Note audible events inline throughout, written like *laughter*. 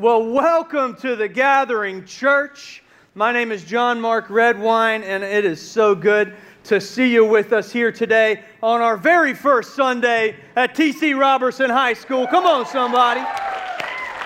Well, welcome to the Gathering Church. My name is John Mark Redwine, and it is so good to see you with us here today on our very first Sunday at TC Roberson High School. Come on, somebody.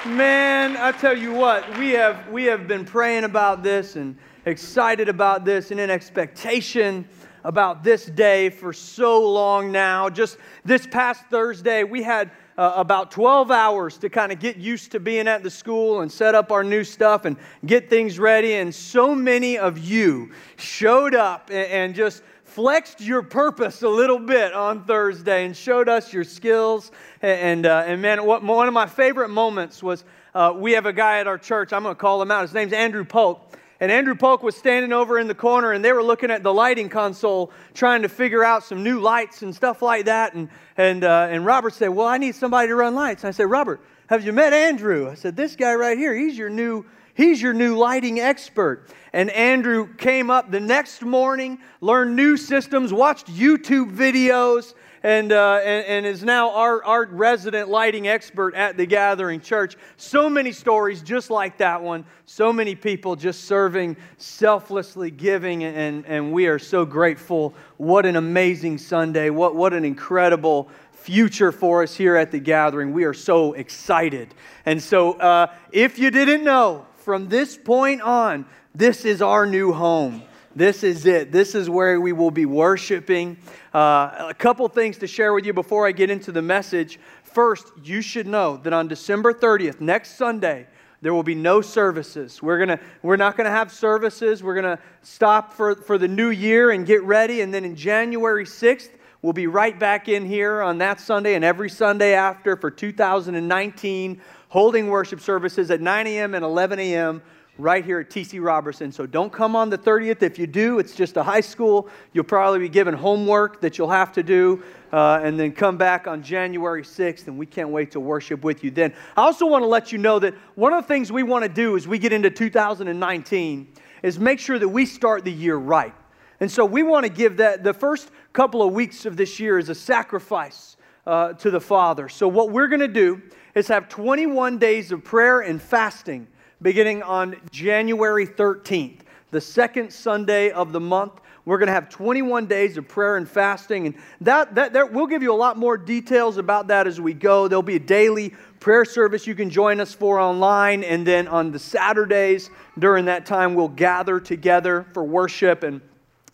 Man, I tell you what, we have, we have been praying about this and excited about this and in expectation about this day for so long now. Just this past Thursday, we had uh, about 12 hours to kind of get used to being at the school and set up our new stuff and get things ready. And so many of you showed up and, and just flexed your purpose a little bit on Thursday and showed us your skills. And, uh, and man, what, one of my favorite moments was uh, we have a guy at our church. I'm going to call him out. His name's Andrew Polk. And Andrew Polk was standing over in the corner and they were looking at the lighting console trying to figure out some new lights and stuff like that. And, and, uh, and Robert said, Well, I need somebody to run lights. And I said, Robert, have you met Andrew? I said, This guy right here, he's your new, he's your new lighting expert. And Andrew came up the next morning, learned new systems, watched YouTube videos, and, uh, and, and, is now our, our resident lighting expert at the Gathering Church. So many stories just like that one. So many people just serving, selflessly giving, and, and we are so grateful. What an amazing Sunday. What, what an incredible future for us here at the Gathering. We are so excited. And so, uh, if you didn't know, from this point on, this is our new home. This is it. This is where we will be worshiping. Uh, a couple things to share with you before I get into the message. First, you should know that on December 30th, next Sunday, there will be no services. We're, gonna, we're not going to have services. We're going to stop for, for the new year and get ready. And then in January 6th, we'll be right back in here on that Sunday and every Sunday after for 2019, holding worship services at 9 a.m. and 11 a.m right here at TC Roberson. So don't come on the 30th. If you do, it's just a high school. You'll probably be given homework that you'll have to do, uh, and then come back on January 6th, and we can't wait to worship with you then. I also want to let you know that one of the things we want to do as we get into 2019 is make sure that we start the year right. And so we want to give that the first couple of weeks of this year as a sacrifice uh, to the Father. So what we're going to do is have 21 days of prayer and fasting beginning on January 13th, the second Sunday of the month. We're going to have 21 days of prayer and fasting, and that, that, that we'll give you a lot more details about that as we go. There'll be a daily prayer service you can join us for online, and then on the Saturdays during that time, we'll gather together for worship. And,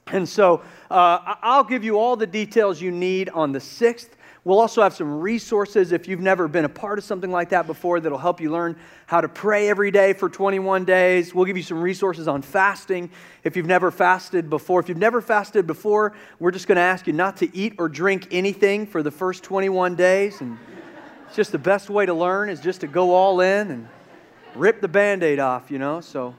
and so uh, I'll give you all the details you need on the 6th We'll also have some resources if you've never been a part of something like that before that'll help you learn how to pray every day for 21 days. We'll give you some resources on fasting if you've never fasted before. If you've never fasted before, we're just going to ask you not to eat or drink anything for the first 21 days. And it's just the best way to learn is just to go all in and rip the band aid off, you know? So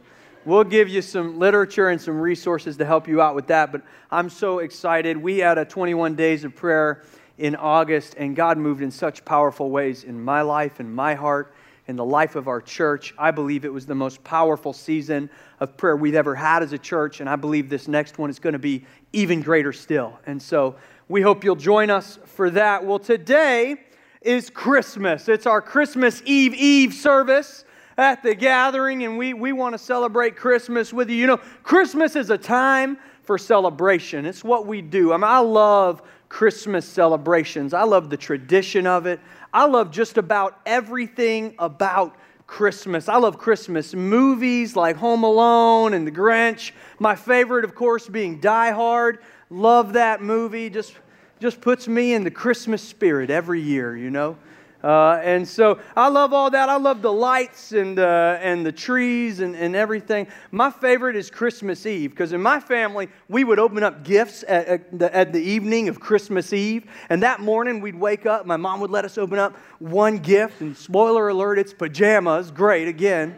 we'll give you some literature and some resources to help you out with that. But I'm so excited. We had a 21 days of prayer in August, and God moved in such powerful ways in my life in my heart in the life of our church. I believe it was the most powerful season of prayer we've ever had as a church, and I believe this next one is going to be even greater still. And so we hope you'll join us for that. Well, today is Christmas. It's our Christmas Eve Eve service at the gathering, and we, we want to celebrate Christmas with you. You know, Christmas is a time for celebration. It's what we do. I mean, I love Christmas celebrations. I love the tradition of it. I love just about everything about Christmas. I love Christmas movies like Home Alone and The Grinch. My favorite, of course, being Die Hard. Love that movie. Just, just puts me in the Christmas spirit every year, you know. Uh, and so I love all that. I love the lights and, uh, and the trees and, and everything. My favorite is Christmas Eve because in my family, we would open up gifts at, at, the, at the evening of Christmas Eve. And that morning, we'd wake up. My mom would let us open up one gift. And spoiler alert, it's pajamas. Great, again.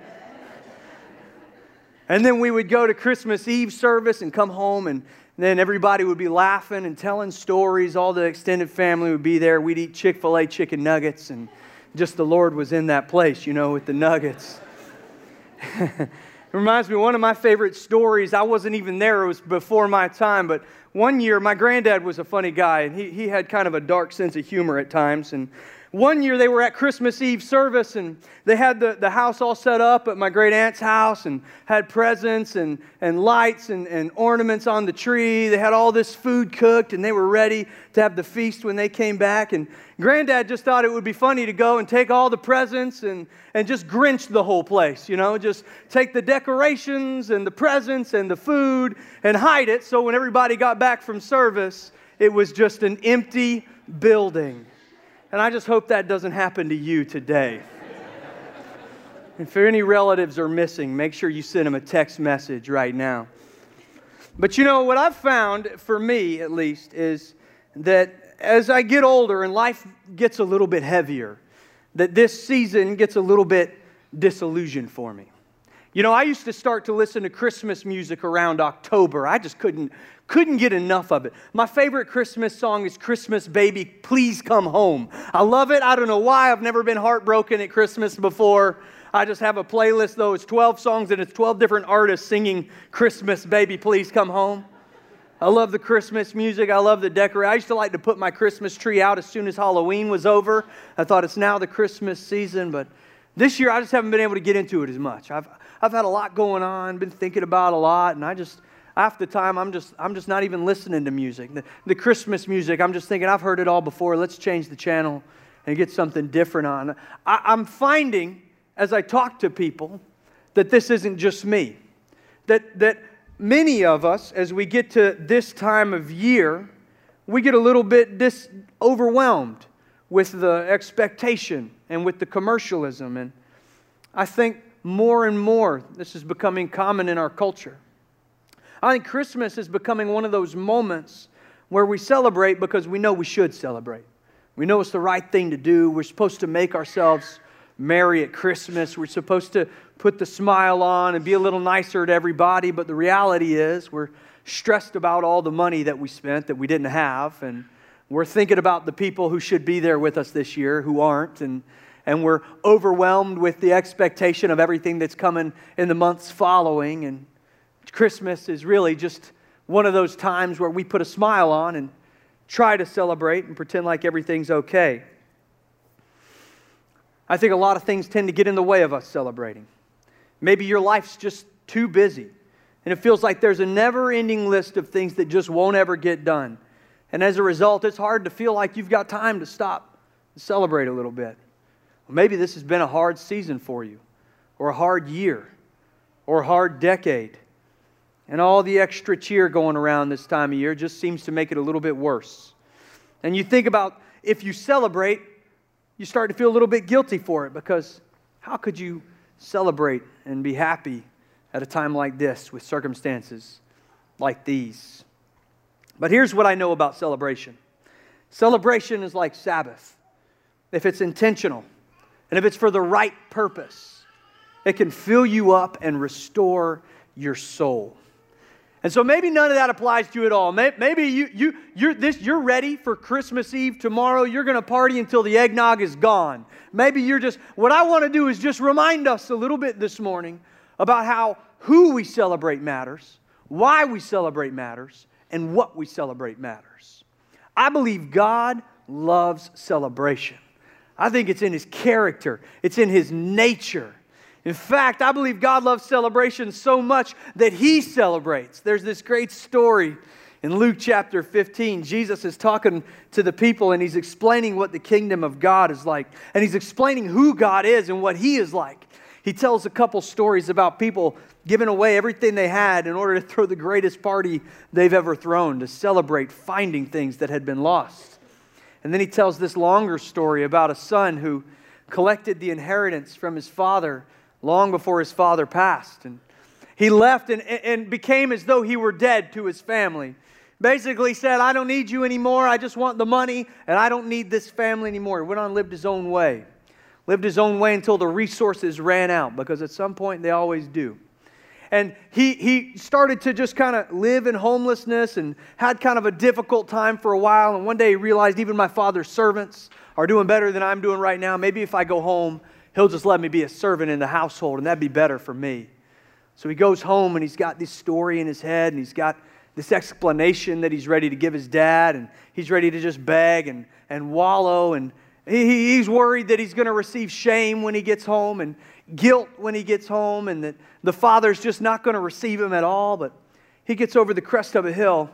And then we would go to Christmas Eve service and come home and then everybody would be laughing and telling stories. All the extended family would be there. We'd eat Chick fil A chicken nuggets, and just the Lord was in that place, you know, with the nuggets. it *laughs* reminds me of one of my favorite stories. I wasn't even there, it was before my time, but one year my granddad was a funny guy, and he, he had kind of a dark sense of humor at times. And one year they were at Christmas Eve service and they had the, the house all set up at my great aunt's house and had presents and, and lights and, and ornaments on the tree. They had all this food cooked and they were ready to have the feast when they came back. And granddad just thought it would be funny to go and take all the presents and, and just grinch the whole place, you know, just take the decorations and the presents and the food and hide it so when everybody got back from service, it was just an empty building. And I just hope that doesn't happen to you today. if any relatives are missing, make sure you send them a text message right now. But you know, what I've found, for me at least, is that as I get older and life gets a little bit heavier, that this season gets a little bit disillusioned for me. You know, I used to start to listen to Christmas music around October. I just couldn't couldn't get enough of it. My favorite Christmas song is Christmas Baby, Please Come Home. I love it. I don't know why. I've never been heartbroken at Christmas before. I just have a playlist though. It's 12 songs and it's 12 different artists singing Christmas Baby, Please Come Home. I love the Christmas music. I love the decoration. I used to like to put my Christmas tree out as soon as Halloween was over. I thought it's now the Christmas season, but this year I just haven't been able to get into it as much. I've I've had a lot going on, been thinking about a lot, and I just, half the time, I'm just, I'm just not even listening to music. The, the Christmas music, I'm just thinking, I've heard it all before. Let's change the channel and get something different on. I, I'm finding, as I talk to people, that this isn't just me. That, that many of us, as we get to this time of year, we get a little bit dis- overwhelmed with the expectation and with the commercialism. And I think more and more this is becoming common in our culture. I think Christmas is becoming one of those moments where we celebrate because we know we should celebrate. We know it's the right thing to do. We're supposed to make ourselves merry at Christmas. We're supposed to put the smile on and be a little nicer to everybody. But the reality is, we're stressed about all the money that we spent that we didn't have. And we're thinking about the people who should be there with us this year who aren't. And and we're overwhelmed with the expectation of everything that's coming in the months following. And Christmas is really just one of those times where we put a smile on and try to celebrate and pretend like everything's okay. I think a lot of things tend to get in the way of us celebrating. Maybe your life's just too busy, and it feels like there's a never ending list of things that just won't ever get done. And as a result, it's hard to feel like you've got time to stop and celebrate a little bit. Maybe this has been a hard season for you, or a hard year, or a hard decade. And all the extra cheer going around this time of year just seems to make it a little bit worse. And you think about if you celebrate, you start to feel a little bit guilty for it because how could you celebrate and be happy at a time like this with circumstances like these? But here's what I know about celebration celebration is like Sabbath. If it's intentional, and if it's for the right purpose, it can fill you up and restore your soul. And so maybe none of that applies to you at all. Maybe you, you, you're, this, you're ready for Christmas Eve tomorrow. You're going to party until the eggnog is gone. Maybe you're just, what I want to do is just remind us a little bit this morning about how who we celebrate matters, why we celebrate matters, and what we celebrate matters. I believe God loves celebration. I think it's in his character, it's in his nature. In fact, I believe God loves celebration so much that he celebrates. There's this great story in Luke chapter 15. Jesus is talking to the people and he's explaining what the kingdom of God is like. And he's explaining who God is and what he is like. He tells a couple stories about people giving away everything they had in order to throw the greatest party they've ever thrown, to celebrate finding things that had been lost. And then he tells this longer story about a son who collected the inheritance from his father long before his father passed. And he left and, and became as though he were dead to his family. Basically said, I don't need you anymore. I just want the money, and I don't need this family anymore. He went on and lived his own way. Lived his own way until the resources ran out, because at some point they always do. And he, he started to just kind of live in homelessness and had kind of a difficult time for a while. And one day he realized even my father's servants are doing better than I'm doing right now. Maybe if I go home, he'll just let me be a servant in the household, and that'd be better for me. So he goes home and he's got this story in his head, and he's got this explanation that he's ready to give his dad, and he's ready to just beg and, and wallow and, He, he's worried that he's going to receive shame when he gets home and guilt when he gets home, and that the father's just not going to receive him at all. But he gets over the crest of a hill,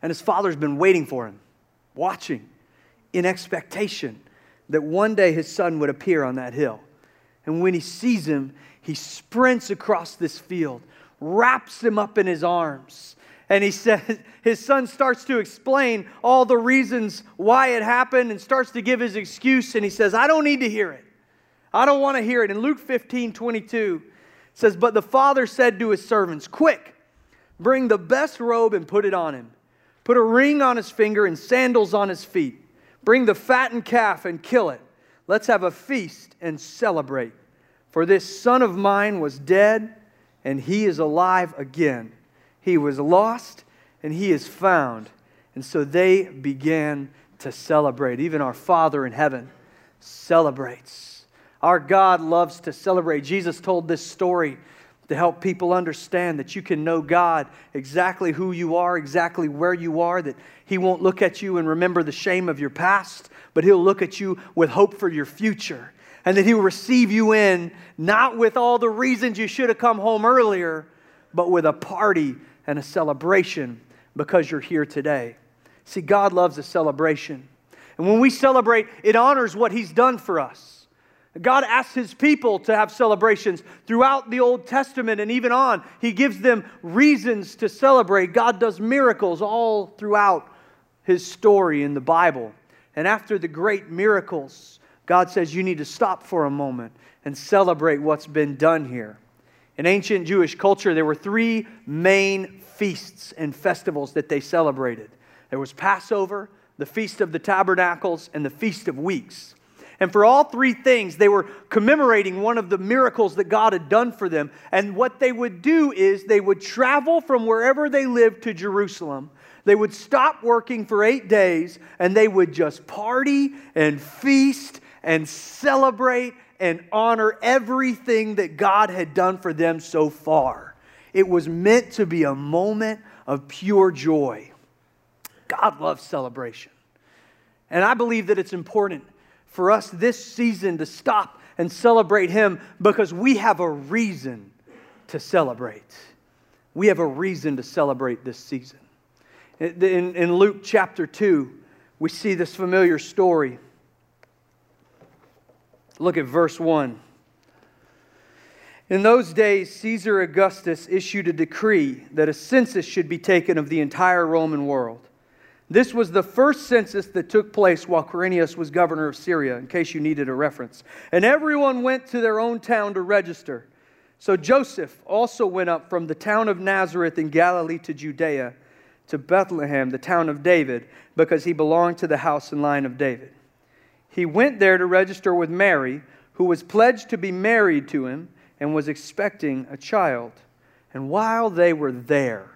and his father's been waiting for him, watching in expectation that one day his son would appear on that hill. And when he sees him, he sprints across this field, wraps him up in his arms, and he *laughs* says, his son starts to explain all the reasons why it happened and starts to give his excuse. And he says, I don't need to hear it. I don't want to hear it. In Luke 15 22, says, But the father said to his servants, Quick, bring the best robe and put it on him. Put a ring on his finger and sandals on his feet. Bring the fattened calf and kill it. Let's have a feast and celebrate. For this son of mine was dead, and he is alive again. He was lost, and he is found. And so they began to celebrate. Even our Father in heaven celebrates. Our God loves to celebrate. Jesus told this story to help people understand that you can know God exactly who you are, exactly where you are, that He won't look at you and remember the shame of your past, but He'll look at you with hope for your future. And that He will receive you in, not with all the reasons you should have come home earlier, but with a party and a celebration because you're here today. See, God loves a celebration. And when we celebrate, it honors what He's done for us. God asks his people to have celebrations throughout the Old Testament and even on. He gives them reasons to celebrate. God does miracles all throughout his story in the Bible. And after the great miracles, God says you need to stop for a moment and celebrate what's been done here. In ancient Jewish culture, there were three main feasts and festivals that they celebrated there was Passover, the Feast of the Tabernacles, and the Feast of Weeks. And for all three things, they were commemorating one of the miracles that God had done for them. And what they would do is they would travel from wherever they lived to Jerusalem. They would stop working for eight days and they would just party and feast and celebrate and honor everything that God had done for them so far. It was meant to be a moment of pure joy. God loves celebration. And I believe that it's important for us this season to stop and celebrate Him because we have a reason to celebrate. We have a reason to celebrate this season. In, in Luke chapter 2, we see this familiar story. Look at verse 1. In those days, Caesar Augustus issued a decree that a census should be taken of the entire Roman world. This was the first census that took place while Quirinius was governor of Syria, in case you needed a reference. And everyone went to their own town to register. So Joseph also went up from the town of Nazareth in Galilee to Judea, to Bethlehem, the town of David, because he belonged to the house and line of David. He went there to register with Mary, who was pledged to be married to him and was expecting a child. And while they were there,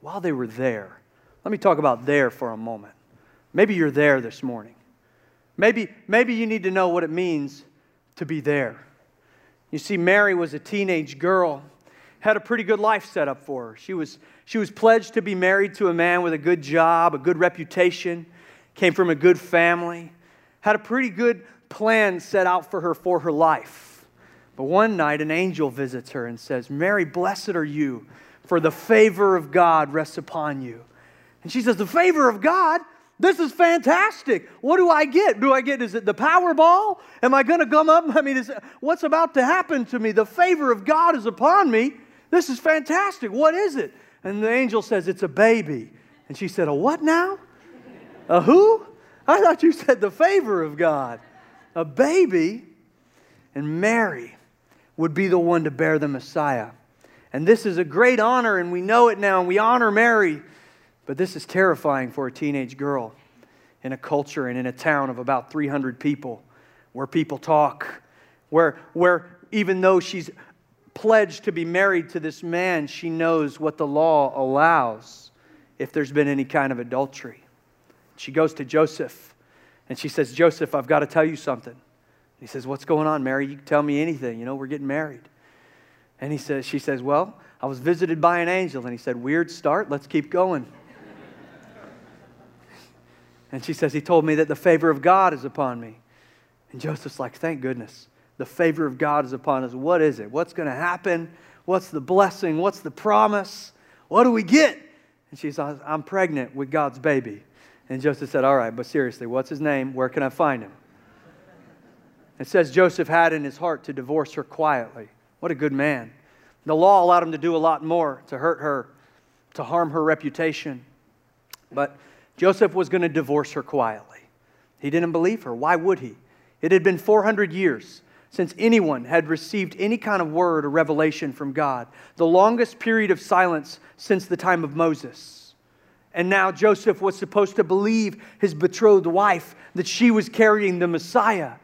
while they were there, let me talk about there for a moment. Maybe you're there this morning. Maybe, maybe you need to know what it means to be there. You see, Mary was a teenage girl, had a pretty good life set up for her. She was, she was pledged to be married to a man with a good job, a good reputation, came from a good family, had a pretty good plan set out for her for her life. But one night, an angel visits her and says, Mary, blessed are you, for the favor of God rests upon you. And she says, The favor of God? This is fantastic. What do I get? Do I get, is it the Powerball? Am I going to come up? *laughs* I mean, is, what's about to happen to me? The favor of God is upon me. This is fantastic. What is it? And the angel says, It's a baby. And she said, A what now? A who? I thought you said the favor of God. A baby. And Mary would be the one to bear the Messiah. And this is a great honor, and we know it now, and we honor Mary. But this is terrifying for a teenage girl in a culture and in a town of about 300 people where people talk, where, where even though she's pledged to be married to this man, she knows what the law allows if there's been any kind of adultery. She goes to Joseph and she says, Joseph, I've got to tell you something. He says, What's going on, Mary? You can tell me anything. You know, we're getting married. And he says, she says, Well, I was visited by an angel. And he said, Weird start. Let's keep going. And she says, He told me that the favor of God is upon me. And Joseph's like, Thank goodness. The favor of God is upon us. What is it? What's going to happen? What's the blessing? What's the promise? What do we get? And she says, I'm pregnant with God's baby. And Joseph said, All right, but seriously, what's his name? Where can I find him? It says Joseph had in his heart to divorce her quietly. What a good man. The law allowed him to do a lot more to hurt her, to harm her reputation. But Joseph was going to divorce her quietly. He didn't believe her. Why would he? It had been 400 years since anyone had received any kind of word or revelation from God, the longest period of silence since the time of Moses. And now Joseph was supposed to believe his betrothed wife that she was carrying the Messiah,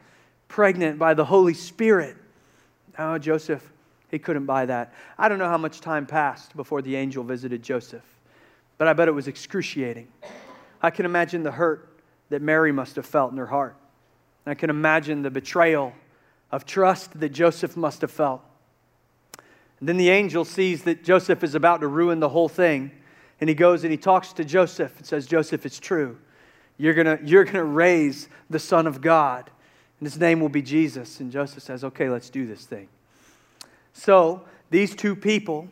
pregnant by the Holy Spirit. Oh, Joseph, he couldn't buy that. I don't know how much time passed before the angel visited Joseph, but I bet it was excruciating. I can imagine the hurt that Mary must have felt in her heart. I can imagine the betrayal of trust that Joseph must have felt. And then the angel sees that Joseph is about to ruin the whole thing. And he goes and he talks to Joseph and says, Joseph, it's true. You're going *laughs* you're going to raise the Son of God, and his name will be Jesus. And Joseph says, Okay, let's do this thing. So these two people,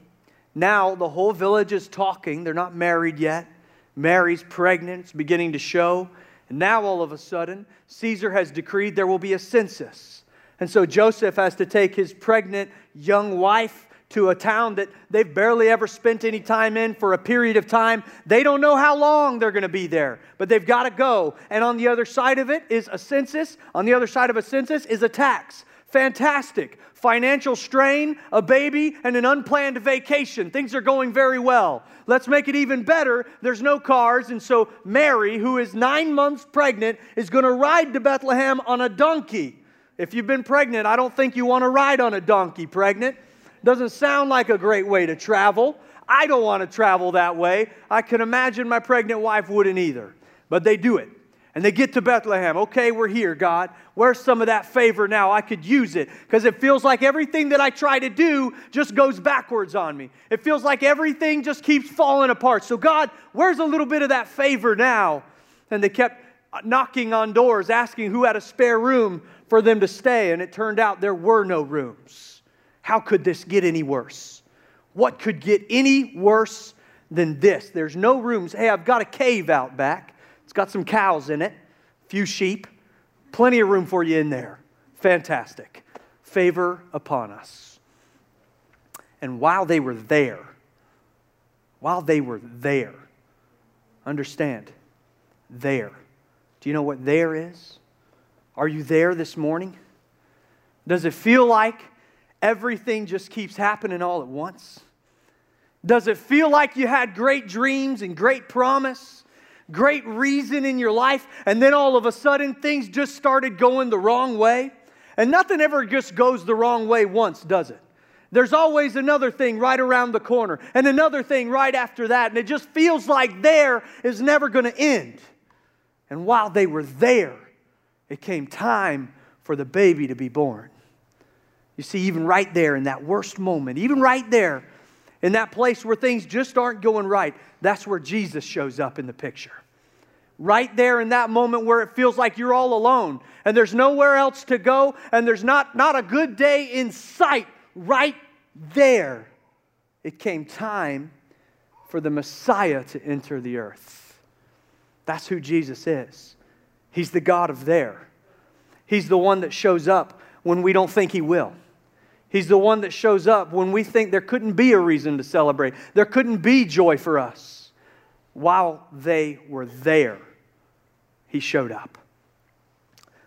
now the whole village is talking. They're not married yet. Mary's pregnant, it's beginning to show. And now all of a sudden, Caesar has decreed there will be a census. And so Joseph has to take his pregnant young wife to a town that they've barely ever spent any time in for a period of time. They don't know how long they're going to be there, but they've got to go. And on the other side of it is a census. On the other side of a census is a tax. Fantastic. Financial strain, a baby, and an unplanned vacation. Things are going very well. Let's make it even better. There's no cars, and so Mary, who is nine months pregnant, is going to ride to Bethlehem on a donkey. If you've been pregnant, I don't think you want to ride on a donkey pregnant. Doesn't sound like a great way to travel. I don't want to travel that way. I can imagine my pregnant wife wouldn't either. But they do it. And they get to Bethlehem. Okay, we're here, God. Where's some of that favor now? I could use it because it feels like everything that I try to do just goes backwards on me. It feels like everything just keeps falling apart. So, God, where's a little bit of that favor now? And they kept knocking on doors, asking who had a spare room for them to stay. And it turned out there were no rooms. How could this get any worse? What could get any worse than this? There's no rooms. Hey, I've got a cave out back. It's got some cows in it, a few sheep, plenty of room for you in there. Fantastic. Favor upon us. And while they were there, while they were there, understand, there. Do you know what there is? Are you there this morning? Does it feel like everything just keeps happening all at once? Does it feel like you had great dreams and great promise, great reason in your life, and then all of a sudden things just started going the wrong way? And nothing ever just goes the wrong way once, does it? There's always another thing right around the corner and another thing right after that, and it just feels like there is never going to end. And while they were there, it came time for the baby to be born. You see, even right there in that worst moment, even right there in that place where things just aren't going right, that's where Jesus shows up in the picture. Right there in that moment where it feels like you're all alone and there's nowhere else to go and there's not, not a good day in sight, right there, it came time for the Messiah to enter the earth. That's who Jesus is. He's the God of there. He's the one that shows up when we don't think He will. He's the one that shows up when we think there couldn't be a reason to celebrate, there couldn't be joy for us. While they were there, He showed up.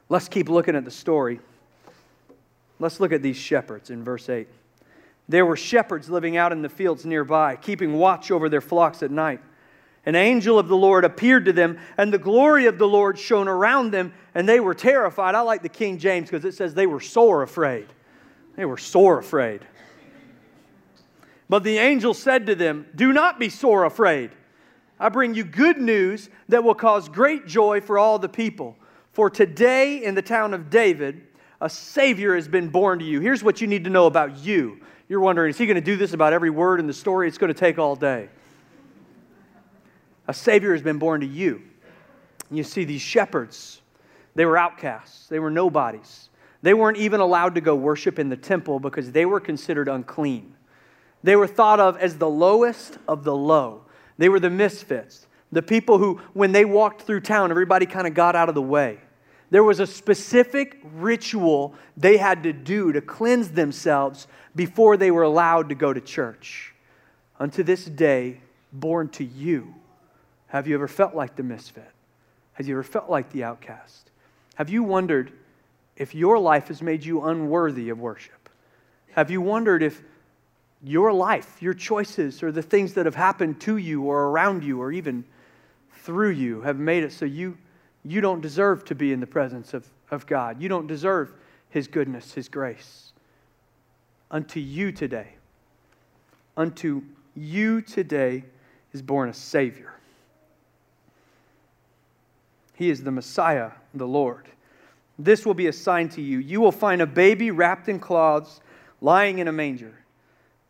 Let's keep looking at the story. Let's look at these shepherds in verse 8. There were shepherds living out in the fields nearby, keeping watch over their flocks at night. An angel of the Lord appeared to them, and the glory of the Lord shone around them, and they were terrified. I like the King James because it says they were sore afraid. They were sore afraid. But the angel said to them, Do not be sore afraid. I bring you good news that will cause great joy for all the people. For today in the town of David, a Savior has been born to you. Here's what you need to know about you. You're wondering, is he going to do this about every word in the story? It's going to take all day. A Savior has been born to you. You see, these shepherds, they were outcasts, they were nobodies. They weren't even allowed to go worship in the temple because they were considered unclean. They were thought of as the lowest of the low. They were the misfits, the people who, when they walked through town, everybody kind of got out of the way. There was a specific ritual they had to do to cleanse themselves before they were allowed to go to church. Unto this day, born to you, have you ever felt like the misfit? Have you ever felt like the outcast? Have you wondered if your life has made you unworthy of worship? Have you wondered if your life, your choices, or the things that have happened to you or around you or even through you have made it so you, you don't deserve to be in the presence of, of God? You don't deserve His goodness, His grace. Unto you today, unto you today is born a Savior. He is the Messiah, the Lord. This will be a sign to you. You will find a baby wrapped in cloths, lying in a manger.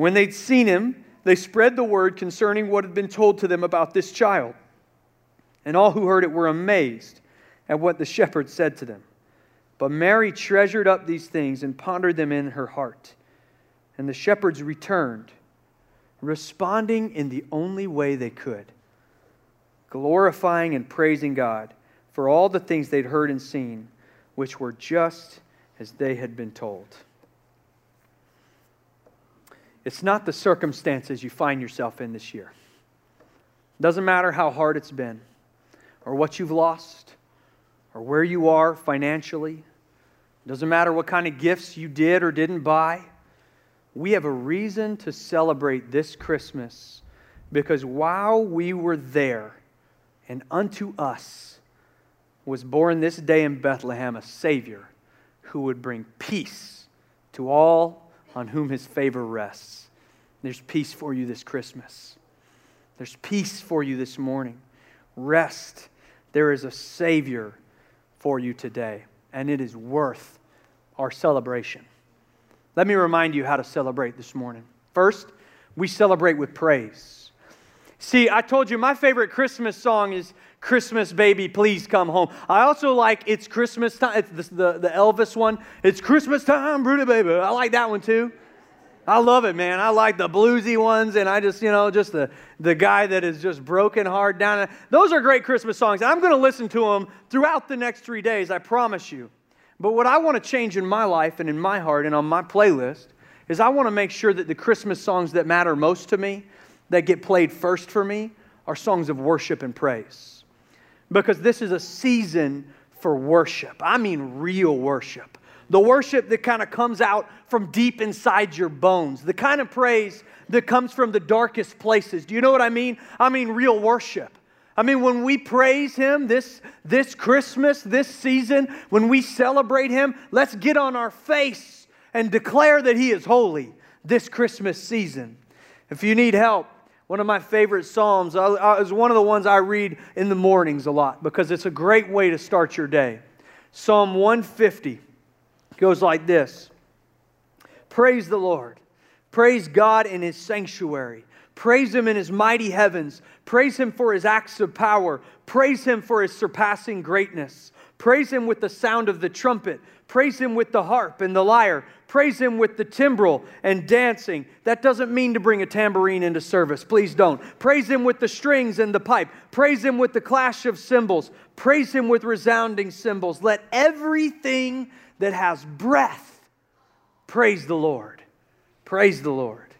When they'd seen him, they spread the word concerning what had been told to them about this child. And all who heard it were amazed at what the shepherds said to them. But Mary treasured up these things and pondered them in her heart. And the shepherds returned responding in the only way they could, glorifying and praising God for all the things they'd heard and seen, which were just as they had been told. It's not the circumstances you find yourself in this year. Doesn't matter how hard it's been, or what you've lost, or where you are financially. Doesn't matter what kind of gifts you did or didn't buy we have a reason to celebrate this Christmas because while we were there, and unto us was born this day in Bethlehem a Savior who would bring peace to all on whom his favor rests. There's peace for you this Christmas. There's peace for you this morning. Rest. There is a Savior for you today, and it is worth our celebration. Let me remind you how to celebrate this morning. First, we celebrate with praise. See, I told you my favorite Christmas song is Christmas Baby, Please Come Home. I also like It's Christmas Time, it's the, the, Elvis one. It's Christmas Time, Pretty Baby. I like that one too. I love it, man. I like the bluesy ones, and I just, you know, just the, the guy that is just broken hard down. Those are great Christmas songs. I'm going to listen to them throughout the next three days, I promise you. But what I want to change in my life and in my heart and on my playlist is I want to make sure that the Christmas songs that matter most to me, that get played first for me, are songs of worship and praise. Because this is a season for worship. I mean, real worship. The worship that kind of comes out from deep inside your bones, the kind of praise that comes from the darkest places. Do you know what I mean? I mean, real worship. I mean, when we praise Him this, this Christmas, this season, when we celebrate Him, let's get on our face and declare that He is holy this Christmas season. If you need help, one of my favorite Psalms is one of the ones I read in the mornings a lot because it's a great way to start your day. Psalm 150 goes like this Praise the Lord. Praise God in His sanctuary. Praise him in his mighty heavens. Praise him for his acts of power. Praise him for his surpassing greatness. Praise him with the sound of the trumpet. Praise him with the harp and the lyre. Praise him with the timbrel and dancing. That doesn't mean to bring a tambourine into service. Please don't. Praise him with the strings and the pipe. Praise him with the clash of cymbals. Praise him with resounding cymbals. Let everything that has breath praise the Lord. Praise the Lord.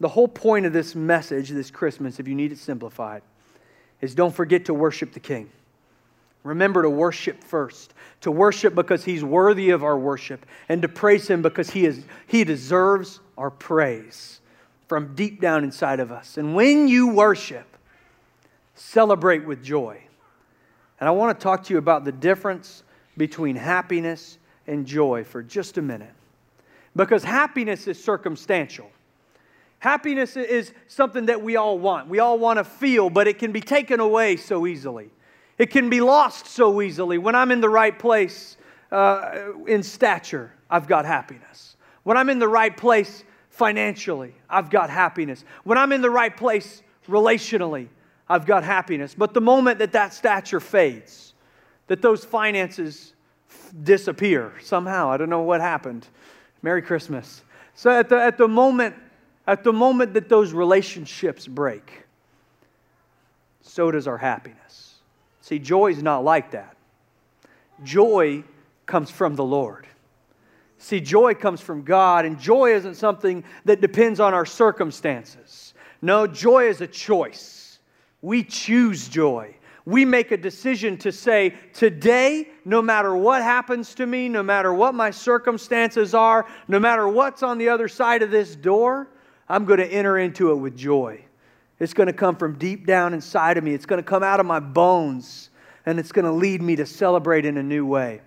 The whole point of this message, this Christmas, if you need it simplified, is don't forget to worship the King. Remember to worship first, to worship because He's worthy of our worship, and to praise Him because He, is, he deserves our praise from deep down inside of us. And when you worship, celebrate with joy. And I want to talk to you about the difference between happiness and joy for just a minute. Because happiness is circumstantial. Happiness is something that we all want. We all want to feel, but it can be taken away so easily. It can be lost so easily. When I'm in the right place uh, in stature, I've got happiness. When I'm in the right place financially, I've got happiness. When I'm in the right place relationally, I've got happiness. But the moment that that stature fades, that those finances f- disappear somehow, I don't know what happened. Merry Christmas. So at the, at the moment, at the moment that those relationships break, so does our happiness. See, joy is not like that. Joy comes from the Lord. See, joy comes from God, and joy isn't something that depends on our circumstances. No, joy is a choice. We choose joy. We make a decision to say, today, no matter what happens to me, no matter what my circumstances are, no matter what's on the other side of this door, I'm going to enter into it with joy. It's going to come from deep down inside of me. It's going to come out of my bones, and it's going to lead me to celebrate in a new way.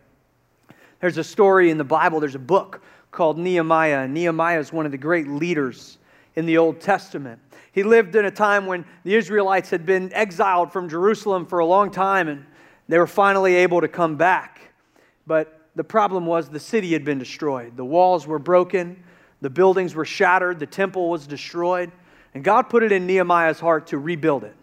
There's a story in the Bible, there's a book called Nehemiah. Nehemiah is one of the great leaders in the Old Testament. He lived in a time when the Israelites had been exiled from Jerusalem for a long time and they were finally able to come back. But the problem was the city had been destroyed. The walls were broken, the buildings were shattered, the temple was destroyed, and God put it in Nehemiah's heart to rebuild it.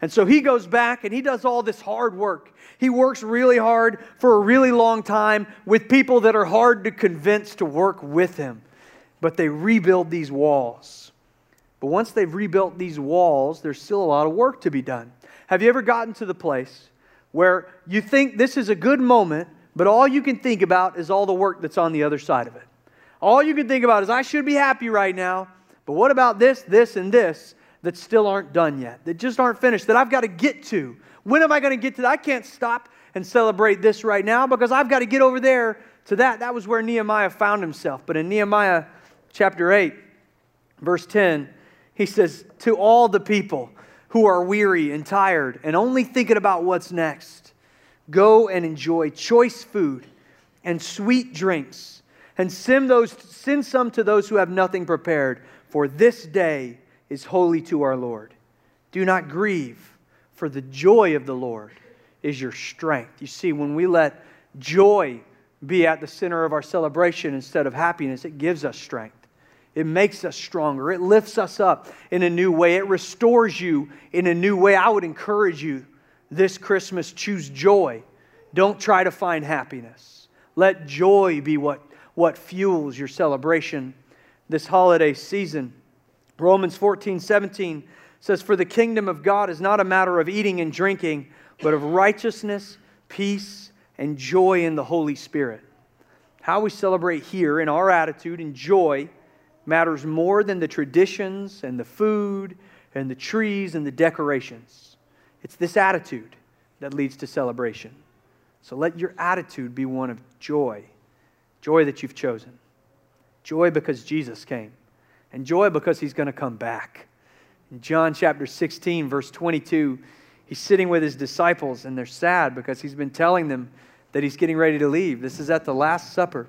And so he goes back and he does all this hard work. He works really hard for a really long time with people that are hard to convince to work with him. But they rebuild these walls. But once they've rebuilt these walls, there's still a lot of work to be done. Have you ever gotten to the place where you think this is a good moment, but all you can think about is all the work that's on the other side of it? All you can think about is, I should be happy right now, but what about this, this, and this that still aren't done yet, that just aren't finished, that I've got to get to? When am I going to get to that? I can't stop and celebrate this right now because I've got to get over there to that. That was where Nehemiah found himself. But in Nehemiah chapter 8, verse 10, he says, To all the people who are weary and tired and only thinking about what's next, go and enjoy choice food and sweet drinks and send, those, send some to those who have nothing prepared, for this day is holy to our Lord. Do not grieve, for the joy of the Lord is your strength. You see, when we let joy be at the center of our celebration instead of happiness, it gives us strength. It makes us stronger. It lifts us up in a new way. It restores you in a new way. I would encourage you this Christmas choose joy. Don't try to find happiness. Let joy be what what fuels your celebration this holiday season. Romans 14, 17 says, For the kingdom of God is not a matter of eating and drinking, but of righteousness, peace, and joy in the Holy Spirit. How we celebrate here in our attitude and joy matters more than the traditions and the food and the trees and the decorations. It's this attitude that leads to celebration. So let your attitude be one of joy Joy that you've chosen. Joy because Jesus came. And joy because he's going to come back. In John chapter 16, verse 22, he's sitting with his disciples and they're sad because he's been telling them that he's getting ready to leave. This is at the Last Supper.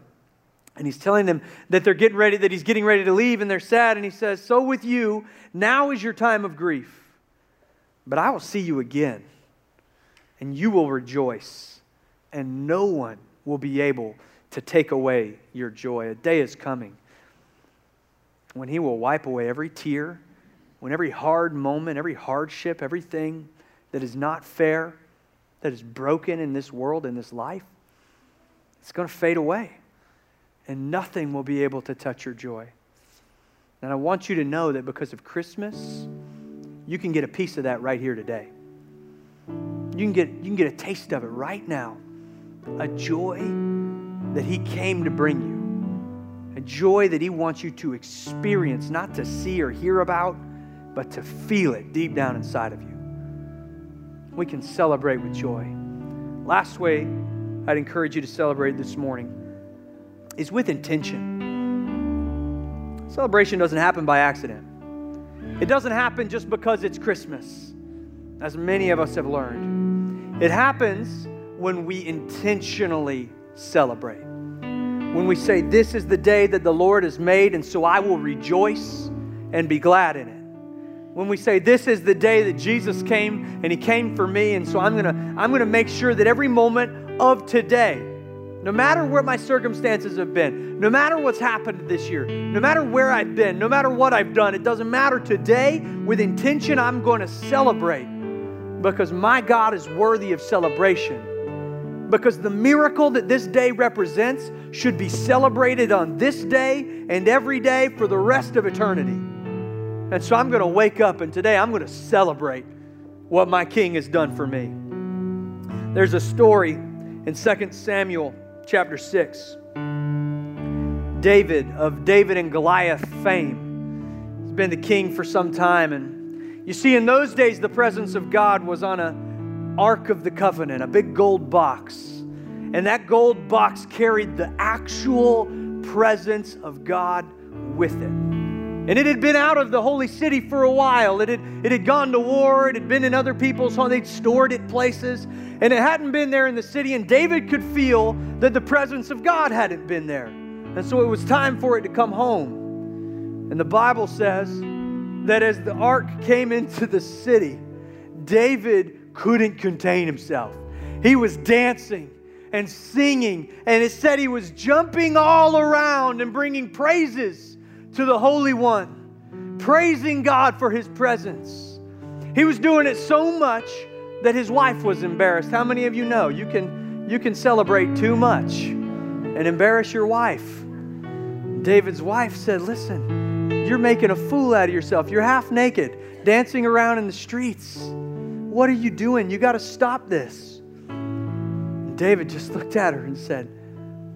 And he's telling them that they're getting ready, that he's getting ready to leave, and they're sad. And he says, So with you, now is your time of grief. But I will see you again, and you will rejoice, and no one will be able to take away your joy. A day is coming when He will wipe away every tear, when every hard moment, every hardship, everything that is not fair, that is broken in this world, in this life, it's going to fade away. And nothing will be able to touch your joy. And I want you to know that because of Christmas, you can get a piece of that right here today. You can get, you can get a taste of it right now. A joy that He came to bring you, a joy that He wants you to experience, not to see or hear about, but to feel it deep down inside of you. We can celebrate with joy. Last way I'd encourage you to celebrate this morning is with intention. Celebration doesn't happen by accident. It doesn't happen just because it's Christmas. as many of us have learned. It happens when we intentionally celebrate. When we say, This is the day that the Lord has made, and so I will rejoice and be glad in it when we say this is the day that Jesus came and he came for me and so I'm to I'm to make sure that every moment of today no matter where my circumstances have been no matter what's happened this year no matter where I've been no matter what I've done it doesn't matter today with intention I'm going to celebrate because my God is worthy of celebration because the miracle that this day represents should be celebrated on this day and every day for the rest of eternity. And so I'm going to wake up and today I'm going to celebrate what my king has done for me. There's a story in 2 Samuel chapter 6. David of David and Goliath fame. He's been the king for some time and you see in those days the presence of God was on a ark of the covenant, a big gold box. And that gold box carried the actual presence of God with it. And it had been out of the holy city for a while. It had, it had gone to war. It had been in other people's homes. They'd stored it places. And it hadn't been there in the city. And David could feel that the presence of God hadn't been there. And so it was time for it to come home. And the Bible says that as the ark came into the city, David couldn't contain himself. He was dancing and singing. And it said he was jumping all around and bringing praises to the Holy One, praising God for his presence. He was doing it so much that his wife was embarrassed. How many of you know you can, you can celebrate too much and embarrass your wife? David's wife said, Listen, you're making a fool out of yourself. You're half naked, dancing around in the streets. What are you doing? You got to stop this. And David just looked at her and said,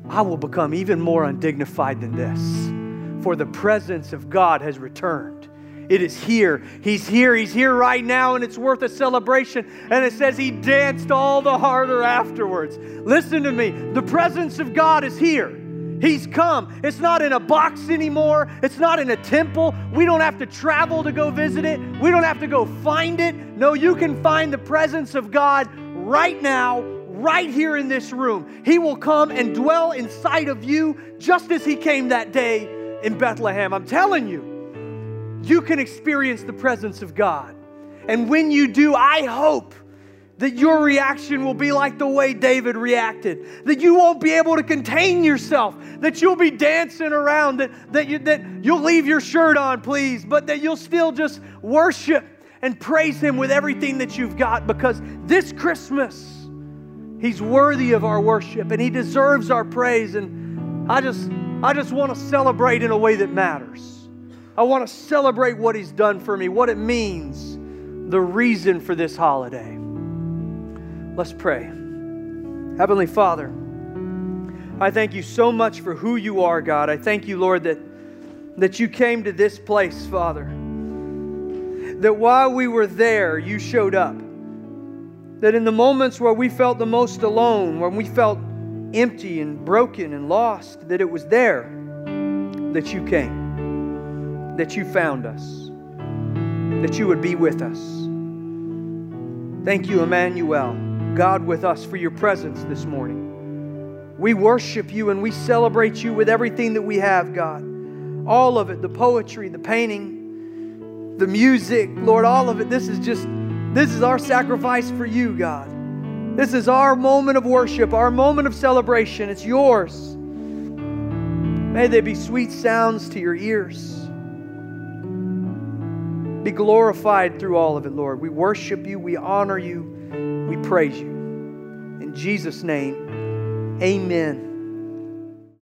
I will become even more undignified than this for the presence of God has returned. It is here. He's here. He's here right now, and it's worth a celebration. And it says he danced all the harder afterwards. Listen to me. The presence of God is here. He's come. It's not in a box anymore. It's not in a temple. We don't have to travel to go visit it. We don't have to go find it. No, you can find the presence of God right now, right here in this room. He will come and dwell inside of you just as He came that day in Bethlehem. I'm telling you, you can experience the presence of God. And when you do, I hope that your reaction will be like the way David reacted, that you won't be able to contain yourself, that you'll be dancing around, that, that, you, that you'll leave your shirt on, please, but that you'll still just worship and praise Him with everything that you've got because this Christmas, He's worthy of our worship and He deserves our praise. And I just, I just want to celebrate in a way that matters. I want to celebrate what He's done for me, what it means, the reason for this holiday. Let's pray. Heavenly Father, I thank you so much for who you are, God. I thank you, Lord, that, that you came to this place, Father. That while we were there, you showed up. That in the moments where we felt the most alone, when we felt empty and broken and lost, that it was there that you came, that you found us, that you would be with us. Thank you, Emmanuel, God with us, for your presence this morning. We worship you and we celebrate you with everything that we have, God. All of it the poetry, the painting, the music, Lord, all of it. This is just, this is our sacrifice for you, God. This is our moment of worship, our moment of celebration. It's yours. May they be sweet sounds to your ears. Be glorified through all of it, Lord. We worship you, we honor you, we praise you. In Jesus' name, amen.